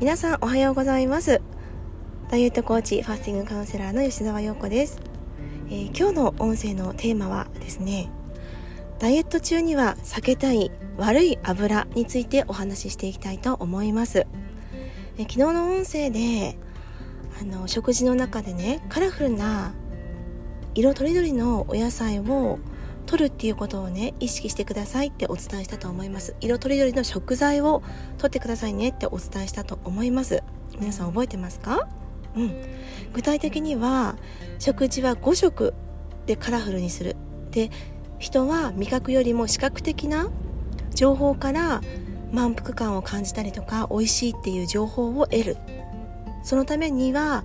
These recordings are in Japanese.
皆さんおはようございます。ダイエットコーチファスティングカウンセラーの吉澤陽子です、えー、今日の音声のテーマはですねダイエット中には避けたい悪い油についてお話ししていきたいと思います、えー、昨日の音声であの食事の中でねカラフルな色とりどりのお野菜を取るっていうことをね意識してくださいってお伝えしたと思います。色とりどりの食材を取ってくださいねってお伝えしたと思います。皆さん覚えてますか？うん。具体的には食事は5色でカラフルにする。で人は味覚よりも視覚的な情報から満腹感を感じたりとか美味しいっていう情報を得る。そのためには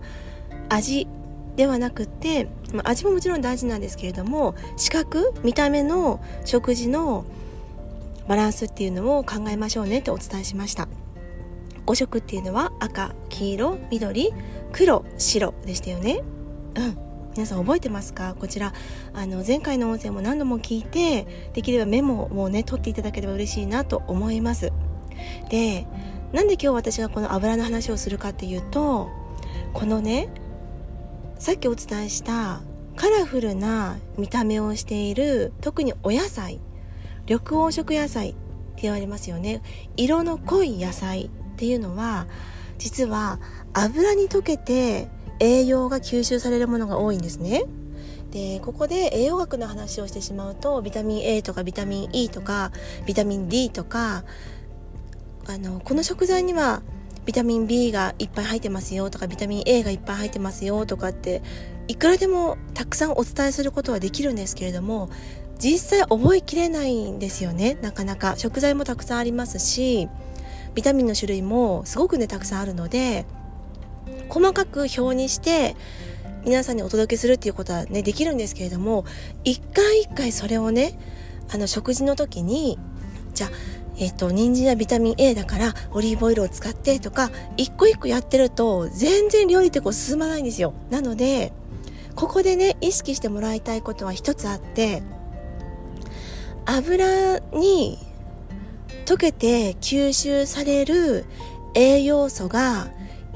味ではなくて、まあ、味ももちろん大事なんですけれども視覚見た目の食事のバランスっていうのを考えましょうねってお伝えしました。5色っていうのは赤黄色緑黒白でしたよね。うん。皆さん覚えてますか？こちらあの前回の音声も何度も聞いてできればメモをね取っていただければ嬉しいなと思います。でなんで今日私がこの油の話をするかっていうとこのねさっきお伝えしたカラフルな見た目をしている特にお野菜緑黄色野菜って言われますよね。色の濃い野菜っていうのは実は油に溶けて栄養が吸収されるものが多いんですね。でここで栄養学の話をしてしまうとビタミン A とかビタミン E とかビタミン D とかあのこの食材にはビタミン B がいっぱい入ってますよとかビタミン A がいっぱい入ってますよとかっていくらでもたくさんお伝えすることはできるんですけれども実際覚えきれないんですよねなかなか。食材もたくさんありますしビタミンの種類もすごくねたくさんあるので細かく表にして皆さんにお届けするっていうことはねできるんですけれども一回一回それをねあの食事の時にじゃあえっ、ー、と、人参はビタミン A だからオリーブオイルを使ってとか、一個一個やってると全然料理ってこう進まないんですよ。なので、ここでね、意識してもらいたいことは一つあって、油に溶けて吸収される栄養素が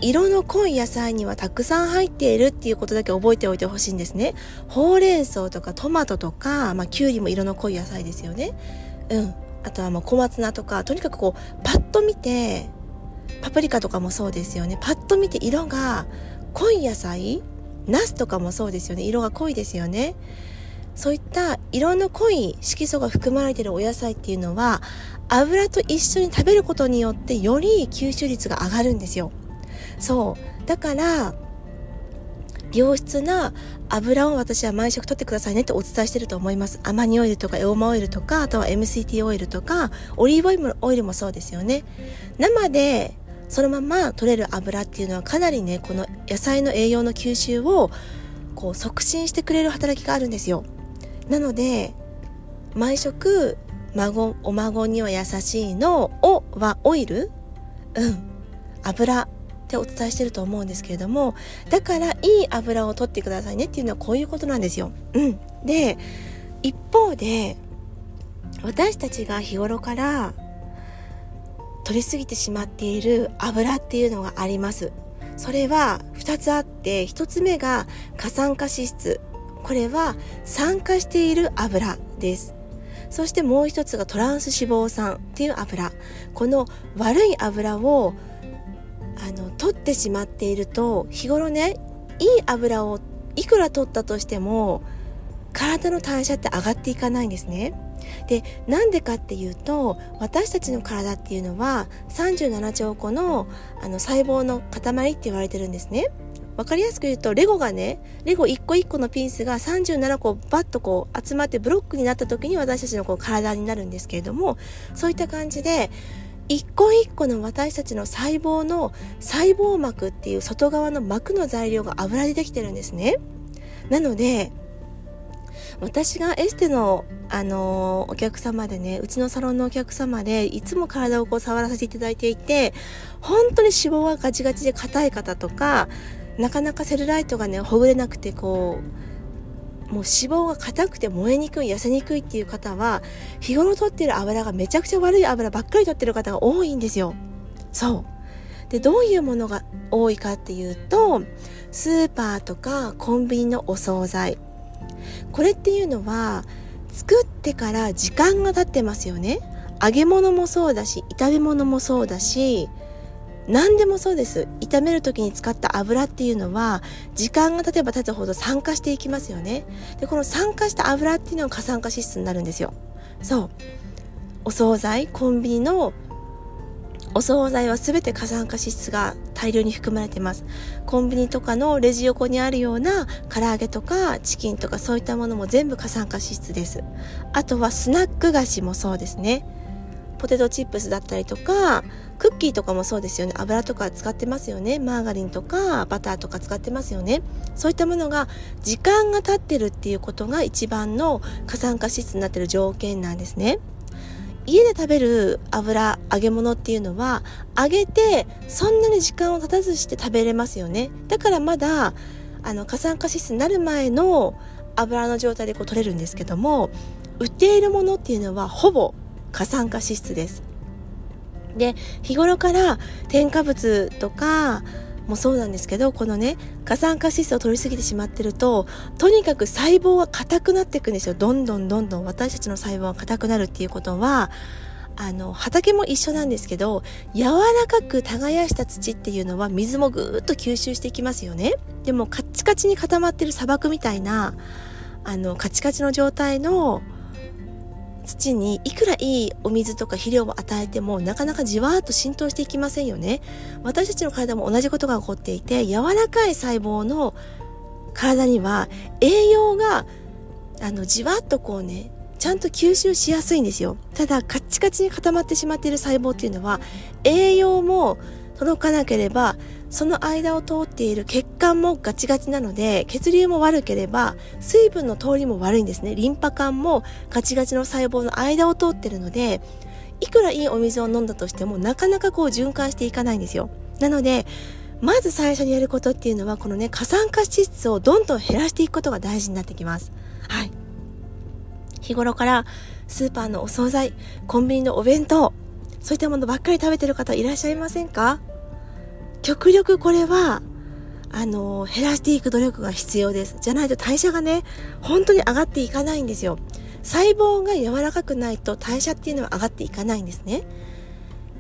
色の濃い野菜にはたくさん入っているっていうことだけ覚えておいてほしいんですね。ほうれん草とかトマトとか、まあ、きゅうりも色の濃い野菜ですよね。うん。あとはもう小松菜とかとにかくこうパッと見てパプリカとかもそうですよね。パッと見て色が濃い野菜ナスとかもそうですよね。色が濃いですよね。そういった色の濃い色素が含まれているお野菜っていうのは油と一緒に食べることによってより吸収率が上がるんですよ。そう。だから良質な油を私は毎食取ってくださいねってお伝えしてると思います。アマニオイルとかエオマオイルとか、あとは MCT オイルとか、オリーブオイルオイルもそうですよね。生でそのまま取れる油っていうのはかなりね、この野菜の栄養の吸収をこう促進してくれる働きがあるんですよ。なので、毎食、孫、お孫には優しいの、おはオイル？うん。油ってお伝えしてると思うんですけれどもだからいい油を取ってくださいねっていうのはこういうことなんですよ。うん、で一方で私たちが日頃から取りすぎてしまっている油っていうのがあります。それは2つあって1つ目が過酸化脂質これは酸化している油ですそしてもう一つがトランス脂肪酸っていう油この悪い油をあの取ってしまっていると日頃ねいい油をいくら取ったとしても体の代謝って上がっていかないんですね。でなんでかっていうと私たちの体っていうのは37兆個のあの細胞の塊って言われてるんですね。わかりやすく言うとレゴがねレゴ1個1個のピースが37個バッとこう集まってブロックになった時に私たちのこう体になるんですけれどもそういった感じで一個一個の私たちの細胞の細胞膜っていう外側の膜の材料が油でできてるんですね。なので、私がエステの、あのー、お客様でね、うちのサロンのお客様で、いつも体をこう触らせていただいていて、本当に脂肪がガチガチで硬い方とか、なかなかセルライトがね、ほぐれなくて、こう、もう脂肪が硬くて燃えにくい痩せにくいっていう方は日頃取ってる油がめちゃくちゃ悪い油ばっかり取ってる方が多いんですよ。そう。でどういうものが多いかっていうとスーパーとかコンビニのお惣菜。これっていうのは作ってから時間が経ってますよね。揚げ物もそうだし炒め物もそうだし何でもそうです。炒める時に使った油っていうのは時間が経てば経つほど酸化していきますよね。でこの酸化した油っていうのが過酸化脂質になるんですよ。そう。お惣菜コンビニのお惣菜は全て過酸化脂質が大量に含まれてます。コンビニとかのレジ横にあるような唐揚げとかチキンとかそういったものも全部過酸化脂質です。あとはスナック菓子もそうですね。ポテトチップスだったりとかクッキーとかもそうですよね。油とか使ってますよね。マーガリンとかバターとか使ってますよね。そういったものが時間が経ってるっていうことが一番の過酸化脂質になってる条件なんですね。家で食べる油揚げ物っていうのは揚げてそんなに時間を経たずして食べれますよね。だからまだあの過酸化脂質になる前の油の状態でこう取れるんですけども売っているものっていうのはほぼ過酸化脂質です。で日頃から添加物とかもそうなんですけどこのね過酸化脂質を取りすぎてしまってるととにかく細胞は硬くなっていくんですよ。どんどんどんどん私たちの細胞は硬くなるっていうことはあの畑も一緒なんですけど柔らかく耕した土っていうのは水もぐーっと吸収していきますよね。でもカッチカチに固まってる砂漠みたいなあのカチカチの状態の土にいくらいいお水とか肥料を与えてもなかなかじわーっと浸透していきませんよね。私たちの体も同じことが起こっていて柔らかい細胞の体には栄養があのじわっとこうねちゃんと吸収しやすいんですよ。ただカッチカチに固まってしまっている細胞っていうのは栄養も届かなければその間を通っている血管もガチガチなので血流も悪ければ水分の通りも悪いんですね。リンパ管もガチガチの細胞の間を通ってるのでいくらいいお水を飲んだとしてもなかなかこう循環していかないんですよ。なのでまず最初にやることっていうのはこのね過酸化脂質をどんどん減らしていくことが大事になってきます。はい。日頃からスーパーのお惣菜コンビニのお弁当そういったものばっかり食べてる方いらっしゃいませんか？極力これは、あの、減らしていく努力が必要です。じゃないと代謝がね、本当に上がっていかないんですよ。細胞が柔らかくないと代謝っていうのは上がっていかないんですね。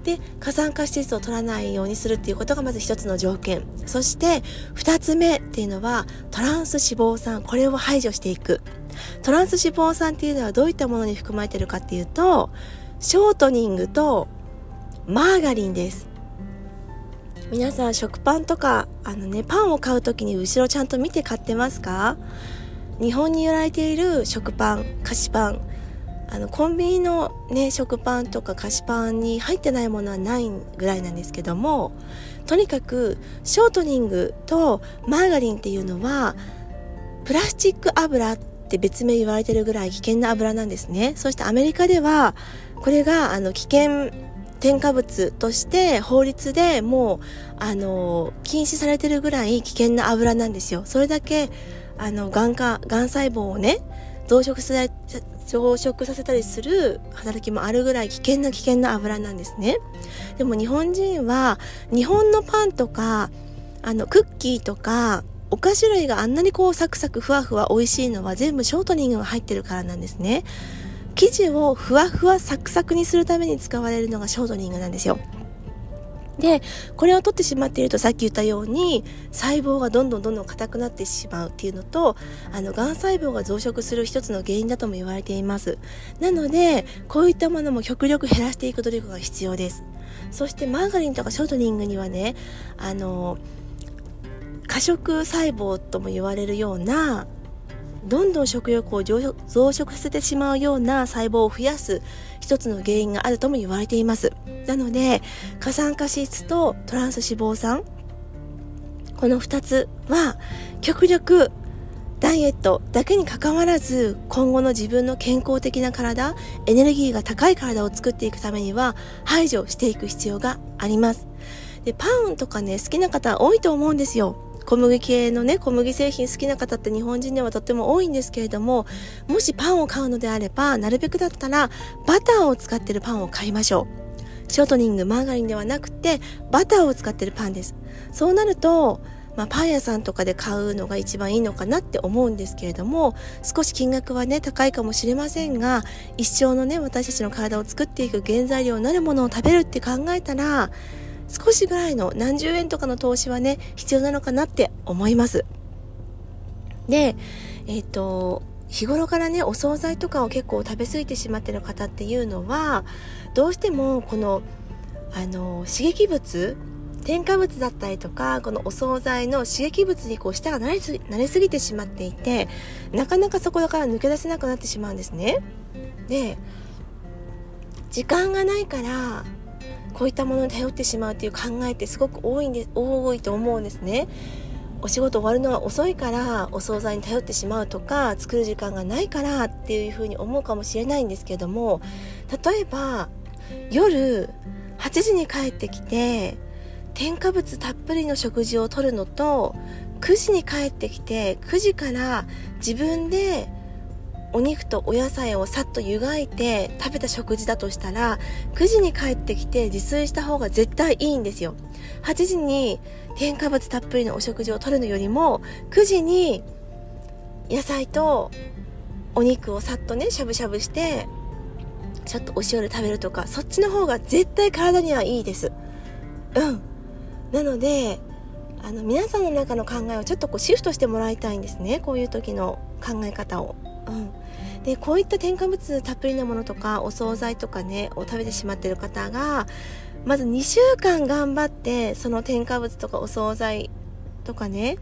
で、過酸化脂質を取らないようにするっていうことがまず一つの条件。そして、二つ目っていうのは、トランス脂肪酸。これを排除していく。トランス脂肪酸っていうのはどういったものに含まれてるかっていうと、ショートニングとマーガリンです。皆さん食パンとかあのねパンを買う時に後ろちゃんと見て買ってますか？日本に売られている食パン菓子パンあのコンビニのね食パンとか菓子パンに入ってないものはないぐらいなんですけどもとにかくショートニングとマーガリンっていうのはプラスチック油って別名言われてるぐらい危険な油なんですね。そしてアメリカではこれがあの危険添加物として法律でもう、あの、禁止されてるぐらい危険な油なんですよ。それだけ、あの、がんか、がん細胞をね、増殖させ、増殖させたりする働きもあるぐらい危険な危険な油なんですね。でも日本人は、日本のパンとか、あの、クッキーとか、お菓子類があんなにこうサクサクふわふわ美味しいのは全部ショートニングが入ってるからなんですね。生地をふわふわサクサクにするために使われるのがショートニングなんですよ。で、これを取ってしまっているとさっき言ったように細胞がどんどんどんどん硬くなってしまうっていうのと、あの、癌細胞が増殖する一つの原因だとも言われています。なので、こういったものも極力減らしていく努力が必要です。そしてマーガリンとかショートニングにはね、あの、過食細胞とも言われるようなどんどん食欲を増殖させてしまうような細胞を増やす一つの原因があるとも言われています。なので過酸化脂質とトランス脂肪酸この2つは極力ダイエットだけにかかわらず今後の自分の健康的な体エネルギーが高い体を作っていくためには排除していく必要があります。でパンとかね好きな方多いと思うんですよ。小麦系のね、小麦製品好きな方って日本人ではとっても多いんですけれども、もしパンを買うのであれば、なるべくだったらバターを使ってるパンを買いましょう。ショートニングマーガリンではなくてバターを使ってるパンですそうなるとまあ、パン屋さんとかで買うのが一番いいのかなって思うんですけれども少し金額はね高いかもしれませんが一生のね私たちの体を作っていく原材料になるものを食べるって考えたら少しぐらいの何十円とかの投資はね必要なのかなって思います。でえっ、ー、と日頃からねお惣菜とかを結構食べ過ぎてしまってる方っていうのはどうしてもこのあの刺激物添加物だったりとかこのお惣菜の刺激物にこう舌が慣れす慣れすぎてしまっていてなかなかそこから抜け出せなくなってしまうんですね。で時間がないからこういったものに頼ってしまうという考えってすごく多いんで多いと思うんですね。お仕事終わるのが遅いからお惣菜に頼ってしまうとか作る時間がないからっていうふうに思うかもしれないんですけども例えば夜8時に帰ってきて添加物たっぷりの食事をとるのと9時に帰ってきて9時から自分でお肉とお野菜をさっと湯がいて食べた食事だとしたら9時に帰ってきて自炊した方が絶対いいんですよ。8時に添加物たっぷりのお食事をとるのよりも9時に野菜とお肉をさっとねしゃぶしゃぶしてちょっとお塩で食べるとかそっちの方が絶対体にはいいです。うん。なのであの皆さんの中の考えをちょっとこうシフトしてもらいたいんですね。こういう時の考え方を。うん、でこういった添加物たっぷりのものとかお惣菜とかねを食べてしまってる方がまず2週間頑張ってその添加物とかお惣菜とかね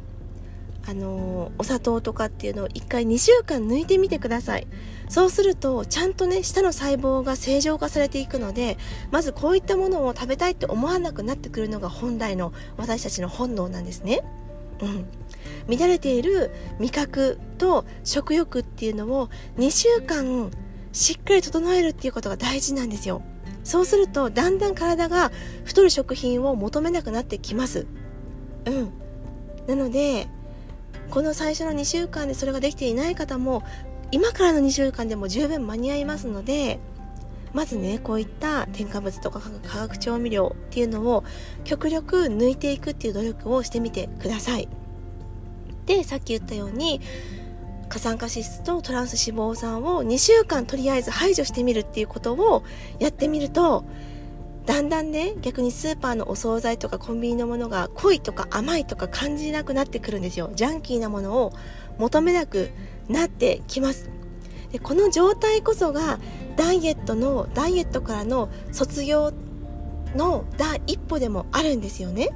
あのお砂糖とかっていうのを1回2週間抜いてみてください。そうするとちゃんとね舌の細胞が正常化されていくのでまずこういったものを食べたいって思わなくなってくるのが本来の私たちの本能なんですね。うん。乱れている味覚と食欲っていうのを2週間しっかり整えるっていうことが大事なんですよ。そうするとだんだん体が太る食品を求めなくなってきます。うん。なのでこの最初の2週間でそれができていない方も今からの2週間でも十分間に合いますのでまずねこういった添加物とか化学調味料っていうのを極力抜いていくっていう努力をしてみてください。でさっき言ったように過酸化脂質とトランス脂肪酸を2週間とりあえず排除してみるっていうことをやってみるとだんだんね逆にスーパーのお惣菜とかコンビニのものが濃いとか甘いとか感じなくなってくるんですよ。ジャンキーなものを求めなくなってきます。でこの状態こそがダイエットのダイエットからの卒業の第一歩でもあるんですよね。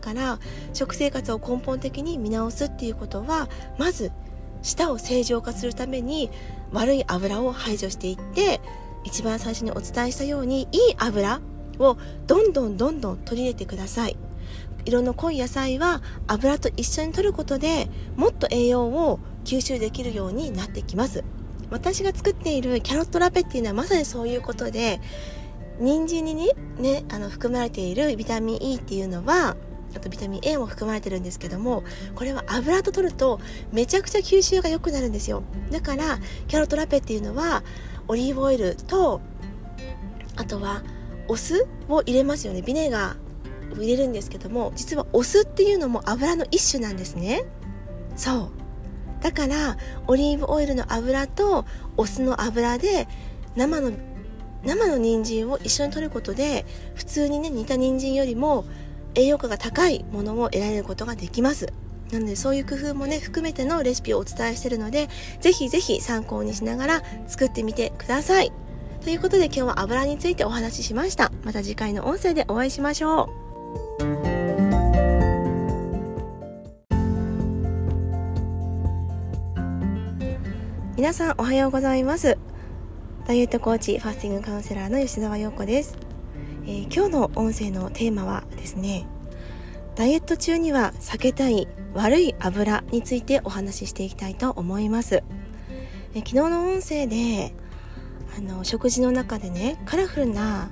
から食生活を根本的に見直すっていうことはまず舌を正常化するために悪い油を排除していって一番最初にお伝えしたようにいい油をどんどんどんどん取り入れてください。色の濃い野菜は油と一緒に摂ることでもっと栄養を吸収できるようになってきます。私が作っているキャロットラペっていうのはまさにそういうことで人参にねねあの含まれているビタミン E っていうのはあとビタミン A も含まれてるんですけどもこれは油と取るとめちゃくちゃ吸収が良くなるんですよ。だからキャロトラペっていうのはオリーブオイルとあとはお酢を入れますよね。ビネガーを入れるんですけども実はお酢っていうのも油の一種なんですね。そう。だからオリーブオイルの油とお酢の油で生の生の人参を一緒に摂ることで普通にね煮た人参よりも栄養価が高いものを得られることができます。なのでそういう工夫もね含めてのレシピをお伝えしてるのでぜひぜひ参考にしながら作ってみてください。ということで今日は油についてお話ししました。また次回の音声でお会いしましょう。皆さんおはようございます。ダイエットコーチファスティングカウンセラーの吉澤陽子です、えー、今日の音声のテーマはですねダイエット中には避けたい悪い油についてお話ししていきたいと思います。え昨日の音声であの食事の中でねカラフルな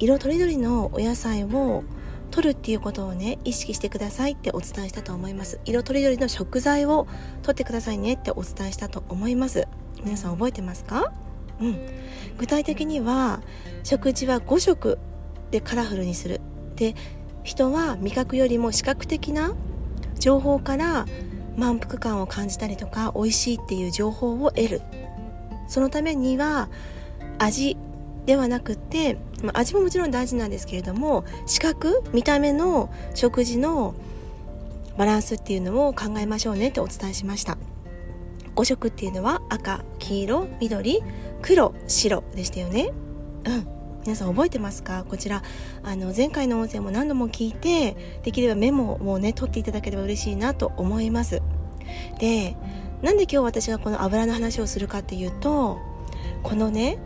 色とりどりのお野菜を取るっていうことをね意識してくださいってお伝えしたと思います。色とりどりの食材を取ってくださいねってお伝えしたと思います。皆さん覚えてますか？うん、具体的には食事は5食でカラフルにする。で人は味覚よりも視覚的な情報から満腹感を感じたりとか美味しいっていう情報を得る。そのためには味ではなくて、ま、味ももちろん大事なんですけれども視覚見た目の食事のバランスっていうのを考えましょうねってお伝えしました。5色っていうのは赤黄色緑。黒白でしたよね。うん。皆さん覚えてますか？こちらあの前回の音声も何度も聞いてできればメモもね取っていただければ嬉しいなと思います。でなんで今日私がこの油の話をするかっていうとこのね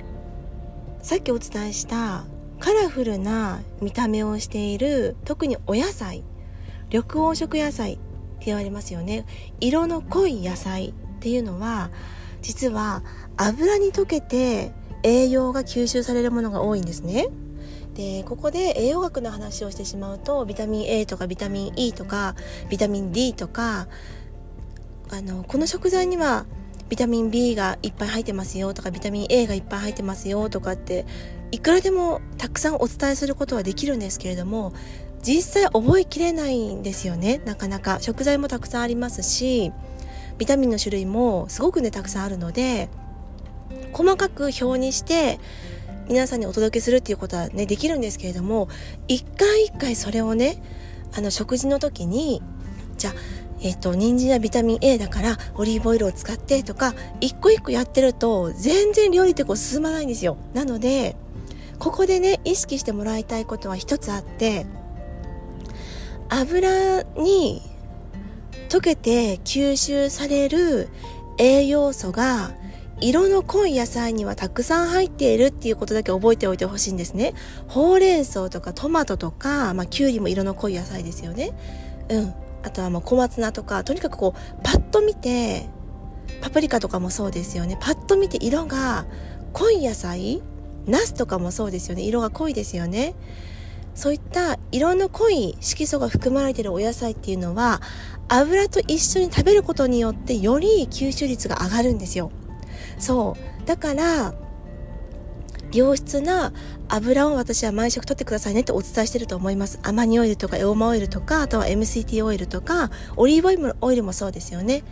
さっきお伝えしたカラフルな見た目をしている特にお野菜緑黄色野菜って言われますよね。色の濃い野菜っていうのは実は油に溶けて栄養が吸収されるものが多いんですね。でここで栄養学の話をしてしまうとビタミン A とかビタミン E とかビタミン D とかあのこの食材にはビタミン B がいっぱい入ってますよとかビタミン A がいっぱい入ってますよとかっていくらでもたくさんお伝えすることはできるんですけれども実際覚えきれないんですよねなかなか。食材もたくさんありますしビタミンの種類もすごくねたくさんあるので細かく表にして皆さんにお届けするっていうことはねできるんですけれども一回一回それをねあの食事の時にじゃあえっ、ー、と、人参はビタミン A だからオリーブオイルを使ってとか、一個一個やってると全然料理ってこう進まないんですよ。なので、ここでね、意識してもらいたいことは一つあって、油に溶けて吸収される栄養素が色の濃い野菜にはたくさん入っているっていうことだけ覚えておいてほしいんですね。ほうれん草とかトマトとか、まあ、きゅうりも色の濃い野菜ですよね。うん。あとはもう小松菜とかとにかくこうパッと見てパプリカとかもそうですよねパッと見て色が濃い野菜ナスとかもそうですよね色が濃いですよねそういった色の濃い色素が含まれているお野菜っていうのは油と一緒に食べることによってより吸収率が上がるんですよそうだから良質な油を私は毎食取ってくださいねってお伝えしてると思います。アマニオイルとかエオマオイルとか、あとは MCT オイルとか、オリーブオイルオイルもそうですよね。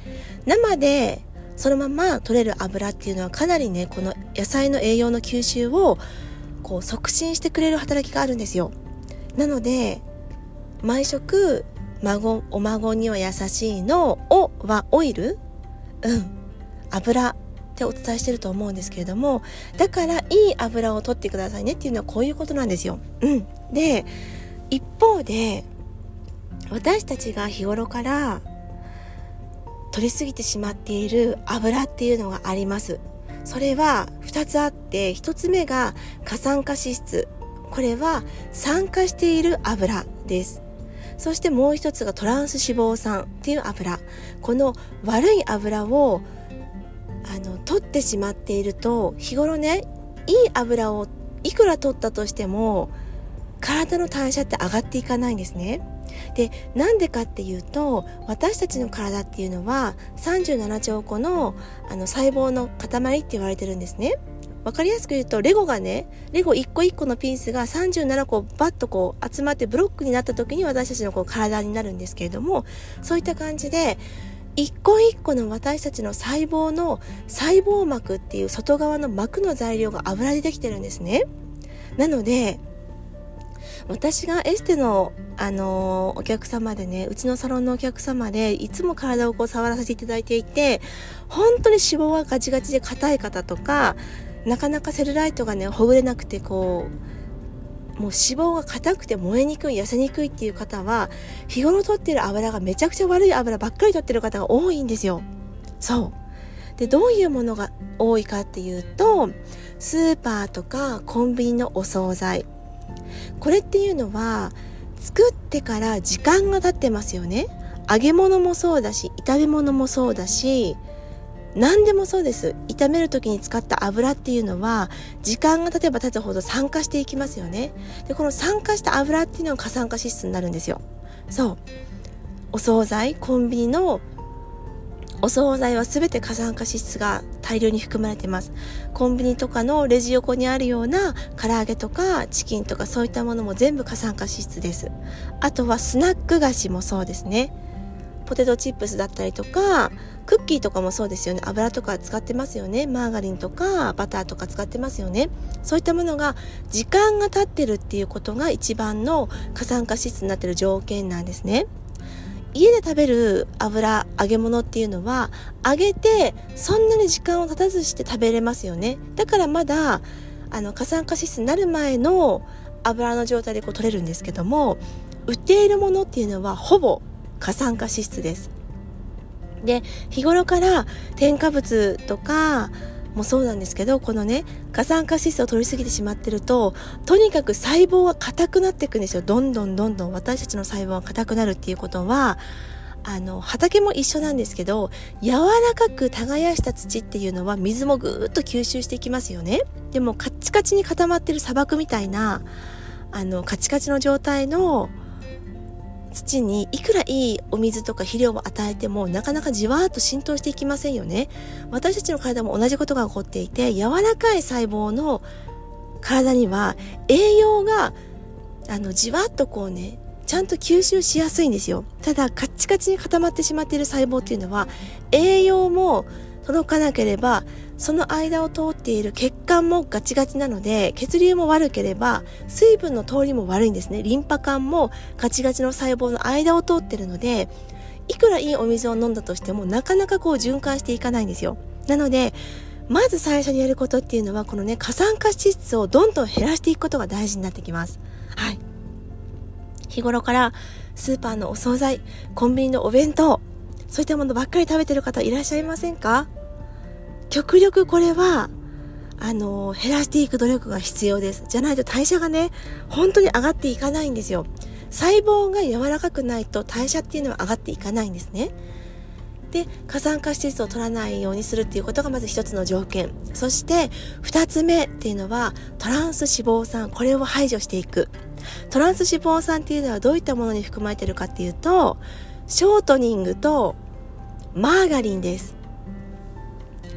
生でそのまま取れる油っていうのはかなりね、この野菜の栄養の吸収をこう促進してくれる働きがあるんですよ。なので、毎食、孫、お孫には優しいの、おはオイル？うん。油ってお伝えしてると思うんですけれどもだからいい油を取ってくださいねっていうのはこういうことなんですよ。うん、で一方で私たちが日頃から取りすぎてしまっている油っていうのがあります。それは2つあって1つ目が過酸化脂質これは酸化している油ですそしてもう一つがトランス脂肪酸っていう油この悪い油をあの取ってしまっていると日頃ねいい油をいくら取ったとしても体の代謝って上がっていかないんですね。でなんでかっていうと私たちの体っていうのは37兆個のあの細胞の塊って言われてるんですね。わかりやすく言うとレゴがねレゴ一個一個のピースが37個バッとこう集まってブロックになった時に私たちのこう体になるんですけれどもそういった感じで一個一個の私たちの細胞の細胞膜っていう外側の膜の材料が油でできてるんですね。なので、私がエステの、あのー、お客様でね、うちのサロンのお客様で、いつも体をこう触らせていただいていて、本当に脂肪がガチガチで硬い方とか、なかなかセルライトがね、ほぐれなくて、こう、もう脂肪が硬くて燃えにくい痩せにくいっていう方は日頃取ってる油がめちゃくちゃ悪い油ばっかり取ってる方が多いんですよ。そう。でどういうものが多いかっていうとスーパーとかコンビニのお惣菜。これっていうのは作ってから時間が経ってますよね。揚げ物もそうだし炒め物もそうだし何でもそうです炒める時に使った油っていうのは時間が経てば経つほど酸化していきますよねでこの酸化した油っていうのが過酸化脂質になるんですよそうお惣菜コンビニのお惣菜は全て過酸化脂質が大量に含まれてます。コンビニとかのレジ横にあるような唐揚げとかチキンとかそういったものも全部過酸化脂質です。あとはスナック菓子もそうですね。ポテトチップスだったりとか、クッキーとかもそうですよね。油とか使ってますよね。マーガリンとかバターとか使ってますよね。そういったものが時間が経ってるっていうことが一番の過酸化脂質になってる条件なんですね。家で食べる油揚げ物っていうのは揚げてそんなに時間を経たずして食べれますよねだからまだあの過酸化脂質になる前の油の状態でこう取れるんですけども売っているものっていうのはほぼ過酸化脂質ですで日頃から添加物とかもそうなんですけどこのね過酸化脂質を取りすぎてしまってるととにかく細胞は硬くなっていくんですよ。どんどんどんどん私たちの細胞は硬くなるっていうことはあの畑も一緒なんですけど柔らかく耕した土っていうのは水もぐーっと吸収していきますよね。でもカッチカチに固まってる砂漠みたいなあのカチカチの状態の土にいくらいいお水とか肥料を与えてもなかなかじわーっと浸透していきませんよね。私たちの体も同じことが起こっていて柔らかい細胞の体には栄養があのじわっとこうねちゃんと吸収しやすいんですよ。ただカッチカチに固まってしまっている細胞っていうのは栄養も届かなければその間を通っている血管もガチガチなので血流も悪ければ水分の通りも悪いんですね。リンパ管もガチガチの細胞の間を通ってるのでいくらいいお水を飲んだとしてもなかなかこう循環していかないんですよ。なのでまず最初にやることっていうのはこのね過酸化脂質をどんどん減らしていくことが大事になってきます。はい。日頃からスーパーのお惣菜コンビニのお弁当そういったものばっかり食べてる方いらっしゃいませんか？極力これは、あの、減らしていく努力が必要です。じゃないと代謝がね、本当に上がっていかないんですよ。細胞が柔らかくないと代謝っていうのは上がっていかないんですね。で、過酸化脂質を取らないようにするっていうことがまず一つの条件。そして二つ目っていうのはトランス脂肪酸。これを排除していく。トランス脂肪酸っていうのはどういったものに含まれてるかっていうと、ショートニングとマーガリンです。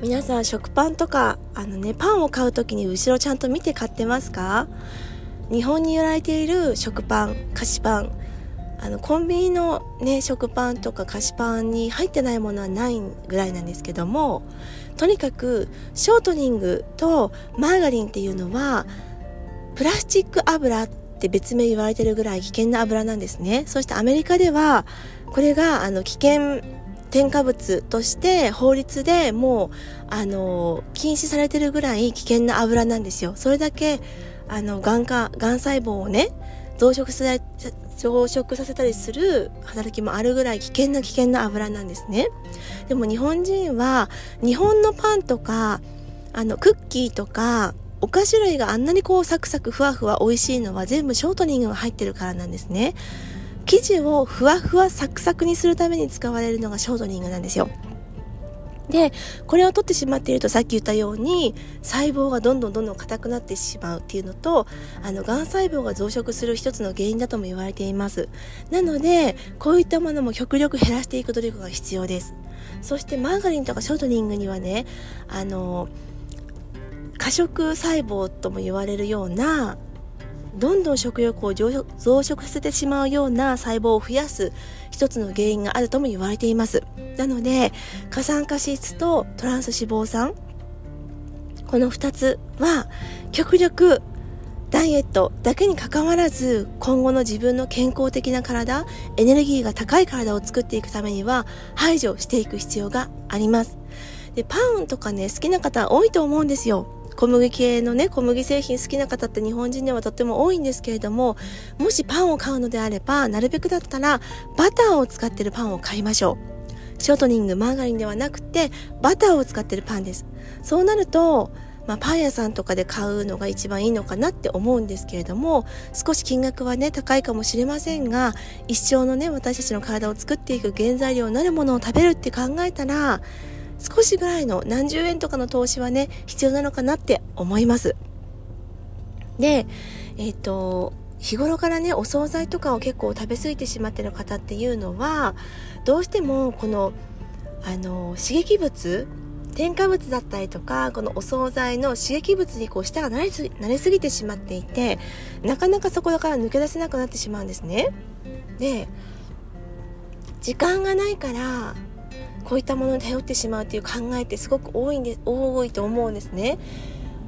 皆さん食パンとかあのねパンを買う時に後ろちゃんと見て買ってますか？日本に売られている食パン菓子パンあのコンビニのね食パンとか菓子パンに入ってないものはないぐらいなんですけどもとにかくショートニングとマーガリンっていうのはプラスチック油って別名言われてるぐらい危険な油なんですね。そしてアメリカではこれがあの危険添加物として法律でもう、あの、禁止されてるぐらい危険な油なんですよ。それだけ、あの、がんか、がん細胞をね、増殖させ、増殖させたりする働きもあるぐらい危険な危険な油なんですね。でも日本人は、日本のパンとか、あの、クッキーとか、お菓子類があんなにこうサクサクふわふわ美味しいのは全部ショートニングが入ってるからなんですね。生地をふわふわサクサクにするために使われるのがショートニングなんですよ。で、これを取ってしまっているとさっき言ったように細胞がどんどんどんどん硬くなってしまうっていうのと、あの、癌細胞が増殖する一つの原因だとも言われています。なので、こういったものも極力減らしていく努力が必要です。そしてマーガリンとかショートニングにはね、あの、過食細胞とも言われるようなどんどん食欲を増殖させてしまうような細胞を増やす一つの原因があるとも言われています。なので、過酸化脂質とトランス脂肪酸、この2つは極力ダイエットだけにかかわらず今後の自分の健康的な体エネルギーが高い体を作っていくためには排除していく必要がありますでパンとかね好きな方多いと思うんですよ小麦系のね、小麦製品好きな方って日本人ではとっても多いんですけれども、もしパンを買うのであれば、なるべくだったらバターを使ってるパンを買いましょう。ショートニング、マーガリンではなくて、バターを使ってるパンです。そうなると、まあ、パン屋さんとかで買うのが一番いいのかなって思うんですけれども少し金額はね高いかもしれませんが一生のね私たちの体を作っていく原材料になるものを食べるって考えたら少しぐらいの何十円とかの投資はね、必要なのかなって思います。で、えっ、ー、と、日頃からね、お惣菜とかを結構食べ過ぎてしまってる方っていうのは、どうしてもこのあの刺激物添加物だったりとかこのお惣菜の刺激物にこう舌が慣れす慣れすぎてしまっていてなかなかそこから抜け出せなくなってしまうんですねで時間がないからこういったものに頼ってしまうっていう考えってすごく多いんで多いと思うんですね。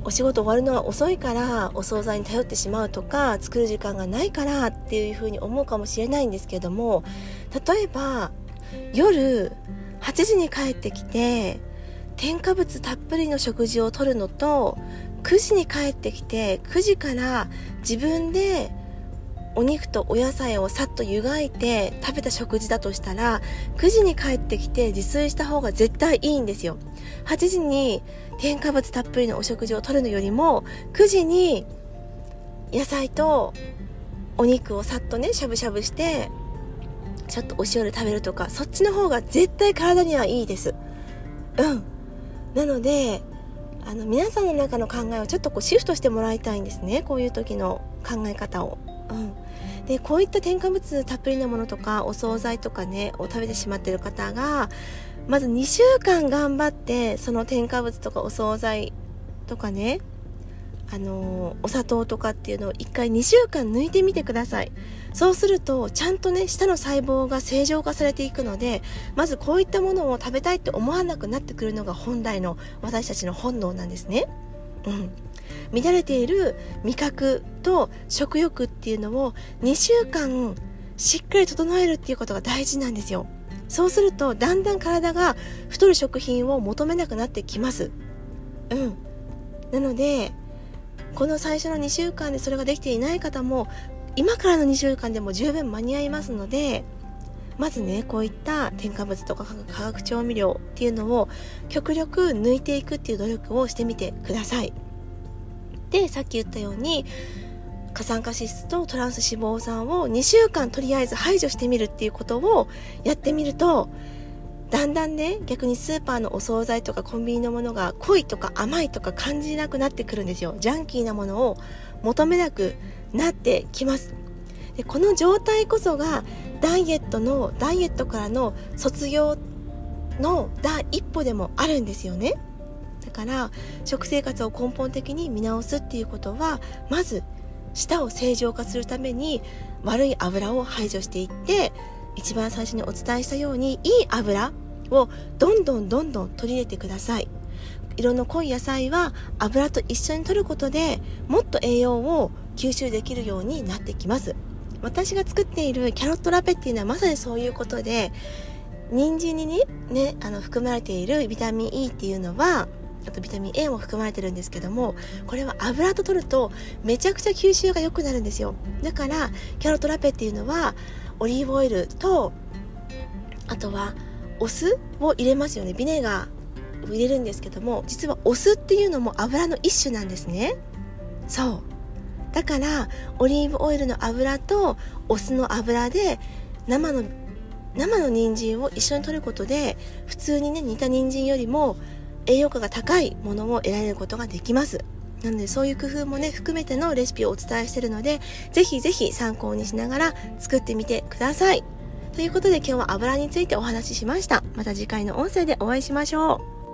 お仕事終わるのが遅いからお惣菜に頼ってしまうとか作る時間がないからっていうふうに思うかもしれないんですけども例えば夜8時に帰ってきて添加物たっぷりの食事をとるのと9時に帰ってきて9時から自分でお肉とお野菜をさっと湯がいて食べた食事だとしたら9時に帰ってきて自炊した方が絶対いいんですよ。8時に添加物たっぷりのお食事をとるのよりも9時に野菜とお肉をさっとねしゃぶしゃぶしてちょっとお塩で食べるとかそっちの方が絶対体にはいいです。うん。なのであの皆さんの中の考えをちょっとこうシフトしてもらいたいんですね。こういう時の考え方を。うん、でこういった添加物たっぷりのものとかお惣菜とかねを食べてしまってる方がまず2週間頑張ってその添加物とかお惣菜とかねあのお砂糖とかっていうのを1回2週間抜いてみてください。そうするとちゃんとね舌の細胞が正常化されていくのでまずこういったものを食べたいって思わなくなってくるのが本来の私たちの本能なんですね。うん。乱れている味覚と食欲っていうのを2週間しっかり整えるっていうことが大事なんですよ。そうするとだんだん体が太る食品を求めなくなってきます。うん。なのでこの最初の2週間でそれができていない方も今からの2週間でも十分間に合いますのでまずねこういった添加物とか化学調味料っていうのを極力抜いていくっていう努力をしてみてください。でさっき言ったように過酸化脂質とトランス脂肪酸を2週間とりあえず排除してみるっていうことをやってみるとだんだんね逆にスーパーのお惣菜とかコンビニのものが濃いとか甘いとか感じなくなってくるんですよ。ジャンキーなものを求めなくなってきます。でこの状態こそがダイエットのダイエットからの卒業の第一歩でもあるんですよね。だから食生活を根本的に見直すっていうことはまず舌を正常化するために悪い油を排除していって一番最初にお伝えしたようにいい油をどんどんどんどん取り入れてください。色の濃い野菜は油と一緒に摂ることでもっと栄養を吸収できるようになってきます。私が作っているキャロットラペっていうのはまさにそういうことで人参にねあの含まれているビタミン E っていうのはあとビタミン A も含まれてるんですけどもこれは油と取るとめちゃくちゃ吸収が良くなるんですよ。だからキャロットラペっていうのはオリーブオイルとあとはお酢を入れますよね。ビネガーを入れるんですけども実はお酢っていうのも油の一種なんですね。そう。だからオリーブオイルの油とお酢の油で生の生の人参を一緒に取ることで普通にね煮た人参よりも栄養価が高いものを得られることができます。なのでそういう工夫もね含めてのレシピをお伝えしてるのでぜひぜひ参考にしながら作ってみてください。ということで今日は油についてお話ししました。また次回の音声でお会いしましょう。